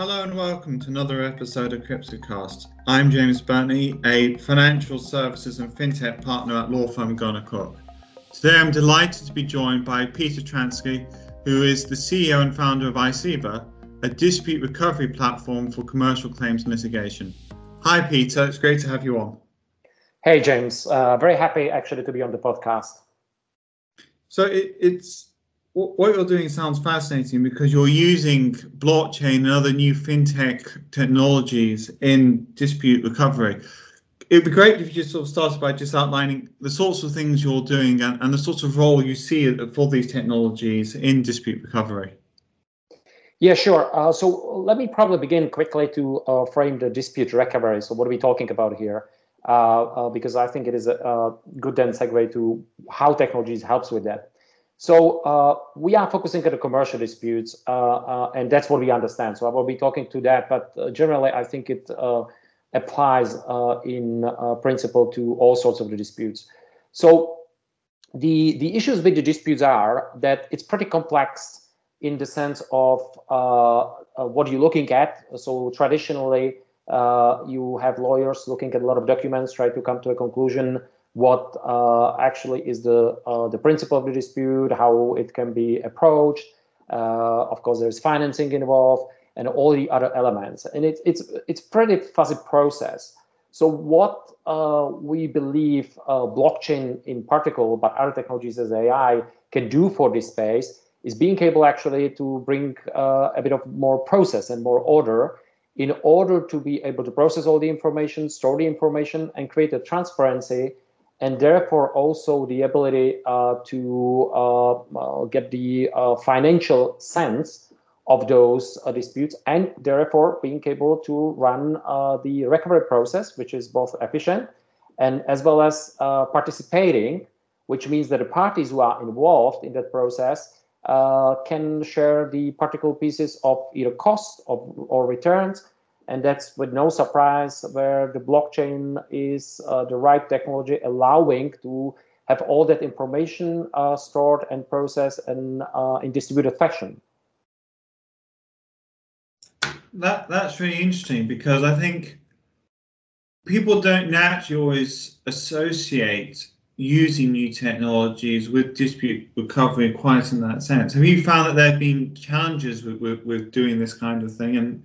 Hello and welcome to another episode of CryptoCast. I'm James Burnie, a financial services and fintech partner at law firm gunnercooke. Today I'm delighted to be joined by Peter Transky, who is the CEO and founder of Iceiba, a dispute recovery platform for commercial claims litigation. Hi, Peter. It's great to have you on. Hey, James. Uh, very happy actually to be on the podcast. So it, it's what you're doing sounds fascinating because you're using blockchain and other new fintech technologies in dispute recovery. It'd be great if you just sort of started by just outlining the sorts of things you're doing and, and the sorts of role you see for these technologies in dispute recovery. Yeah, sure. Uh, so let me probably begin quickly to uh, frame the dispute recovery. So what are we talking about here? Uh, uh because I think it is a, a, good then segue to how technologies helps with that. So uh, we are focusing on the commercial disputes, uh, and that's what we understand. So I will be talking to that, but generally I think it applies in principle to all sorts of the disputes. So the the issues with the disputes are that it's pretty complex in the sense of uh, uh, what you're looking at. So traditionally, uh, you have lawyers looking at a lot of documents, try to come to a conclusion what uh, actually is the uh, the principle of the dispute, how it can be approached. Uh, of course, there's financing involved and all the other elements, and it's it's it's pretty fuzzy process. So what we believe blockchain in particular, but other technologies as AI can do for this space is being able actually to bring uh, a bit of more process and more order in order to be able to process all the information, store the information, and create a transparency, and therefore also the ability uh, to uh, uh get the uh, financial sense of those uh, disputes, and therefore being able to run the recovery process, which is both efficient and as well as participating, which means that the parties who are involved in that process can share the particle pieces of either cost of, or returns. And that's with no surprise where the blockchain is uh, the right technology allowing to have all that information uh, stored and processed and uh, in distributed fashion. That that's really interesting because I think people don't naturally always associate using new technologies with dispute recovery quite in that sense. Have you found that there have been challenges with, with, with doing this kind of thing? And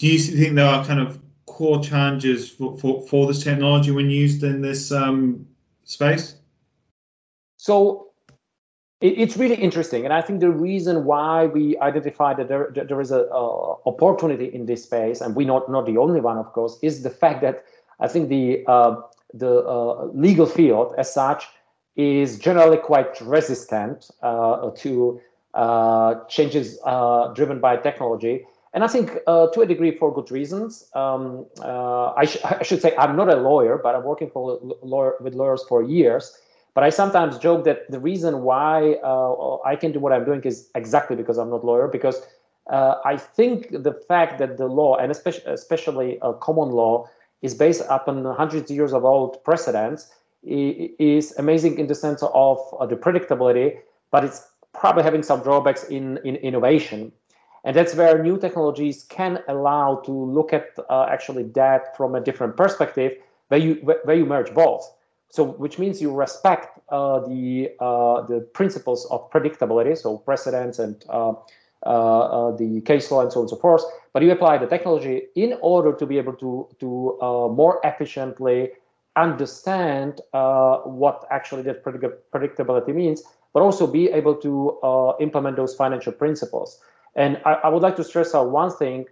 do you think there are kind of core challenges for, for, for this technology when used in this um, space? So it's really interesting, and I think the reason why we identified that there, that there is a opportunity in this space, and we're not not the only one, of course, is the fact that I think the uh, the uh, legal field as such is generally quite resistant uh, to uh, changes uh, driven by technology. And I think uh, to a degree for good reasons. Um, uh, I, sh I, should say I'm not a lawyer, but I'm working for lawyer with lawyers for years. But I sometimes joke that the reason why I can do what I'm doing is exactly because I'm not a lawyer, because I think the fact that the law, and especially, especially common law, is based upon hundreds of years of old precedents is amazing in the sense of uh, the predictability, but it's probably having some drawbacks in, in innovation. And that's where new technologies can allow to look at uh, actually that from a different perspective, where you where you merge both. So, which means you respect uh, the uh, the principles of predictability, so precedents and uh, uh, uh, the case law and so on and so forth, but you apply the technology in order to be able to, to more efficiently understand what actually that predictability means, but also be able to implement those financial principles. And I, I would like to stress out one thing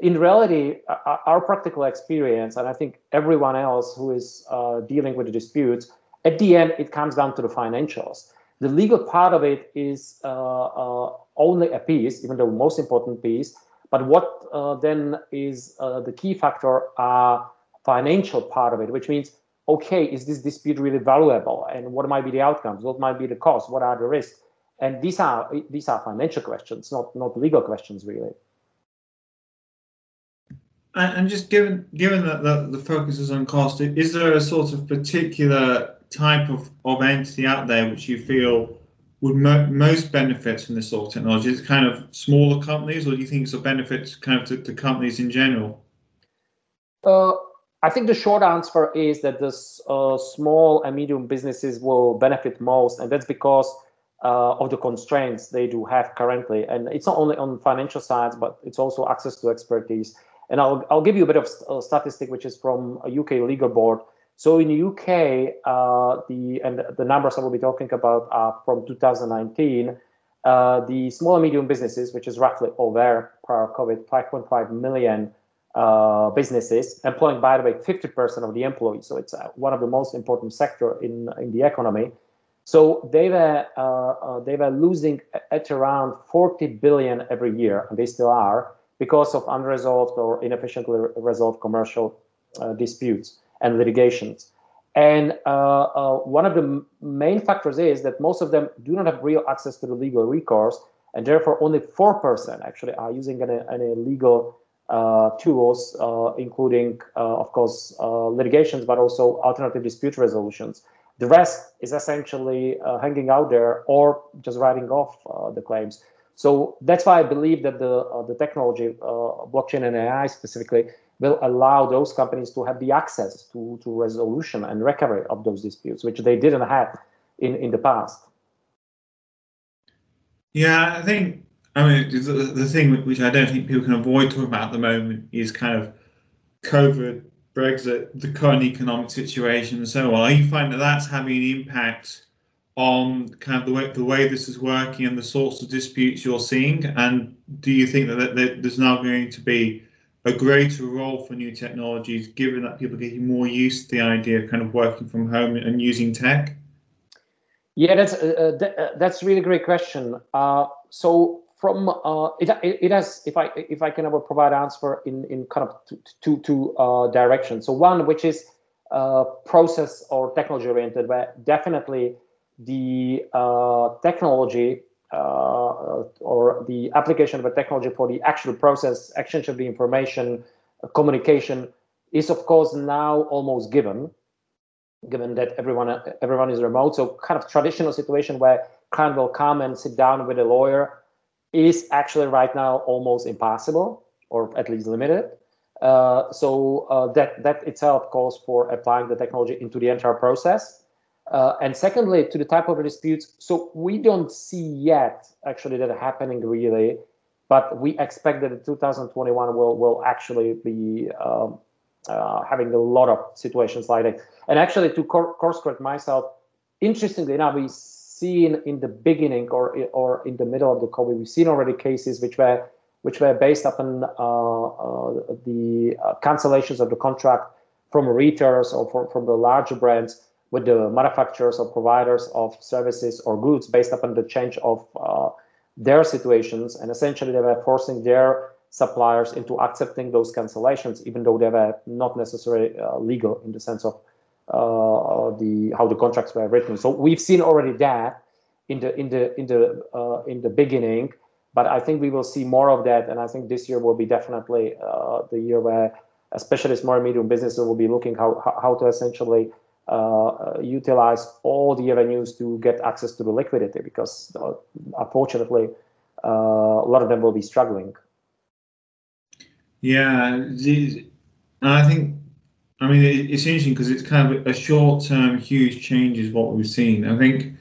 in reality, our practical experience, and I think everyone else who is uh, dealing with the disputes, at the end, it comes down to the financials. The legal part of it is uh, uh, only a piece, even the most important piece. But what uh, then is uh, the key factor are financial part of it, which means, okay, is this dispute really valuable? And what might be the outcomes? What might be the cost? What are the risks? And these are these are financial questions, not not legal questions, really. And just given given that the, the focus is on cost, is there a sort of particular type of, of entity out there which you feel would mo- most benefit from this sort of technology? Is it kind of smaller companies, or do you think it's a benefit kind of to, to companies in general? Uh, I think the short answer is that the uh, small and medium businesses will benefit most, and that's because uh, of the constraints they do have currently. And it's not only on financial sides, but it's also access to expertise. And I'll, I'll give you a bit of a statistic, which is from a UK legal board. So in the UK, uh, the and the numbers I will be talking about are from 2019. Uh, the small and medium businesses, which is roughly over prior COVID, 5.5 million uh, businesses, employing, by the way, 50% of the employees. So it's uh, one of the most important sector in in the economy. So they were uh, uh, they were losing at around 40 billion every year, and they still are because of unresolved or inefficiently resolved commercial uh, disputes and litigations. And uh, uh, one of the main factors is that most of them do not have real access to the legal recourse, and therefore only 4% actually are using any, any legal tools, including, of course, litigations, but also alternative dispute resolutions. The rest is essentially uh, hanging out there or just writing off uh, the claims. So that's why I believe that the uh, the technology, uh, blockchain and AI specifically, will allow those companies to have the access to, to resolution and recovery of those disputes, which they didn't have in, in the past. Yeah, I think I mean the, the thing which I don't think people can avoid talking about at the moment is kind of COVID Brexit, the current economic situation, and so on, are you finding that that's having an impact on kind of the way the way this is working and the sorts of disputes you're seeing? And do you think that, that there's now going to be a greater role for new technologies, given that people are getting more used to the idea of kind of working from home and using tech? Yeah, that's uh, uh, uh that's a really great question. Uh, so from uh, it, it has if I if I can ever provide answer in in kind of two two uh, directions. So one which is uh, process or technology oriented, where definitely the uh, technology uh, or the application of a technology for the actual process, exchange of the information, communication is of course now almost given, given that everyone everyone is remote. So kind of traditional situation where client will come and sit down with a lawyer is actually right now almost impossible or at least limited. Uh, so uh, that that itself calls for applying the technology into the entire process. Uh, and secondly, to the type of disputes, so we don't see yet actually that happening really, but we expect that 2021 will will actually be um, uh, having a lot of situations like that. And actually, to course correct myself, interestingly enough, we seen in the beginning or or in the middle of the COVID, we've seen already cases which were which were based upon uh, uh, the uh, cancellations of the contract from retailers or from, from the larger brands with the manufacturers or providers of services or goods based upon the change of uh, their situations. And essentially, they were forcing their suppliers into accepting those cancellations, even though they were not necessarily uh, legal in the sense of uh, the how the contracts were written. So we've seen already that in the in the in the uh, in the beginning, but I think we will see more of that, and I think this year will be definitely uh, the year where especially small and medium businesses will be looking how how to essentially uh, utilize all the avenues to get access to the liquidity because uh, unfortunately uh, a lot of them will be struggling. Yeah, I think I mean, it's interesting because it's kind of a short-term, huge change is what we've seen. I think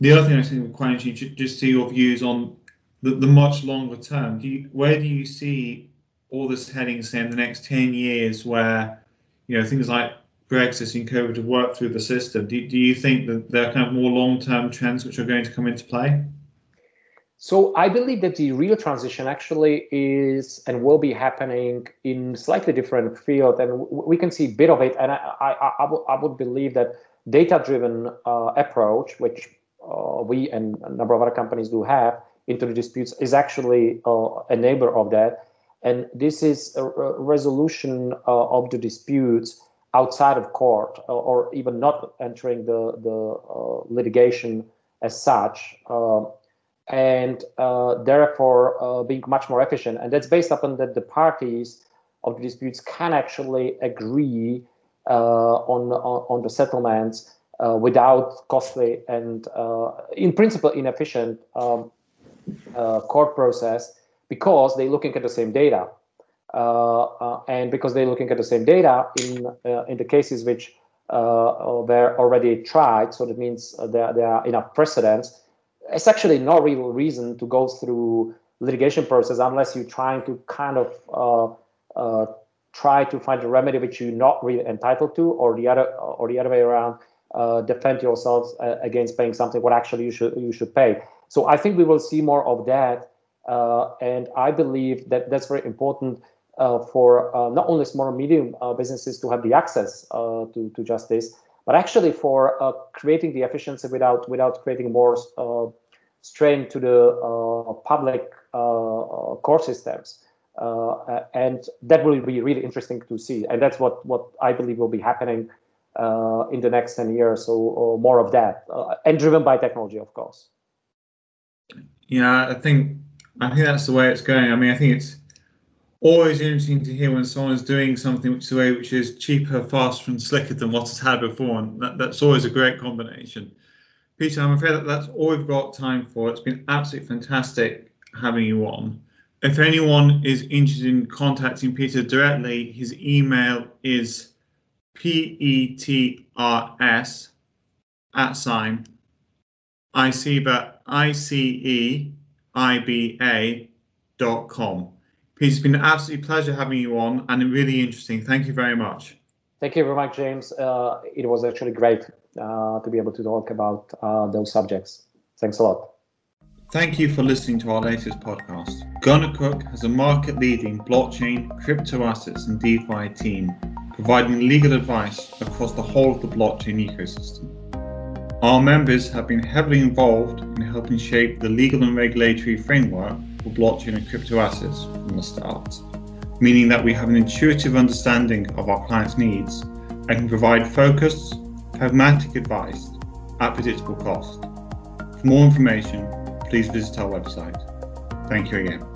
the other thing I think quite interesting just see your views on the, the much longer term. Do you, where do you see all this heading, say, in the next ten years, where you know things like Brexit and COVID have worked through the system? Do, do you think that there are kind of more long-term trends which are going to come into play? So I believe that the real transition actually is and will be happening in slightly different field, and we can see a bit of it. And I, I, I, would, believe that data-driven uh, approach, which uh, we and a number of other companies do have into the disputes, is actually uh, neighbor of that. And this is a, resolution uh, of the disputes outside of court, or even not entering the the uh, litigation as such. And uh, therefore uh, being much more efficient. And that's based upon that the parties of the disputes can actually agree uh, on, on, on the settlements uh, without costly and, uh, in principle, inefficient um, uh, court process because they're looking at the same data. and because they're looking at the same data in, in the cases which were already tried, so that means there, there are enough precedents, it's actually no real reason to go through litigation process unless you're trying to kind of uh, uh, try to find a remedy which you're not really entitled to, or the other or the other way around, uh, defend yourselves uh, against paying something what actually you should you should pay. So I think we will see more of that, uh, and I believe that that's very important uh, for not only small and medium businesses to have the access to to justice, but actually for creating the efficiency without without creating more strain to the public core systems. Uh, and that will be really interesting to see. And that's what, what I believe will be happening uh, in the next 10 years. So more of that uh, and driven by technology, of course. Yeah, I think I think that's the way it's going. I mean, I think it's always interesting to hear when someone's doing something which is a way which is cheaper, faster, and slicker than what it's had before, and that, that's always a great combination. Peter, I'm afraid that that's all we've got time for. It's been absolutely fantastic having you on. If anyone is interested in contacting Peter directly, his email is petrs at sign iceiba I-C-E-I-B-A dot com. Peter, it's been an absolute pleasure having you on and really interesting. Thank you very much. Thank you very much, James. Uh, it was actually great uh, to be able to talk about uh, those subjects. Thanks a lot. Thank you for listening to our latest podcast. gunnercooke has a market leading blockchain, crypto assets, and DeFi team providing legal advice across the whole of the blockchain ecosystem. Our members have been heavily involved in helping shape the legal and regulatory framework blockchain and crypto assets from the start, meaning that we have an intuitive understanding of our clients' needs and can provide focused, pragmatic advice at predictable cost. For more information, please visit our website. Thank you again.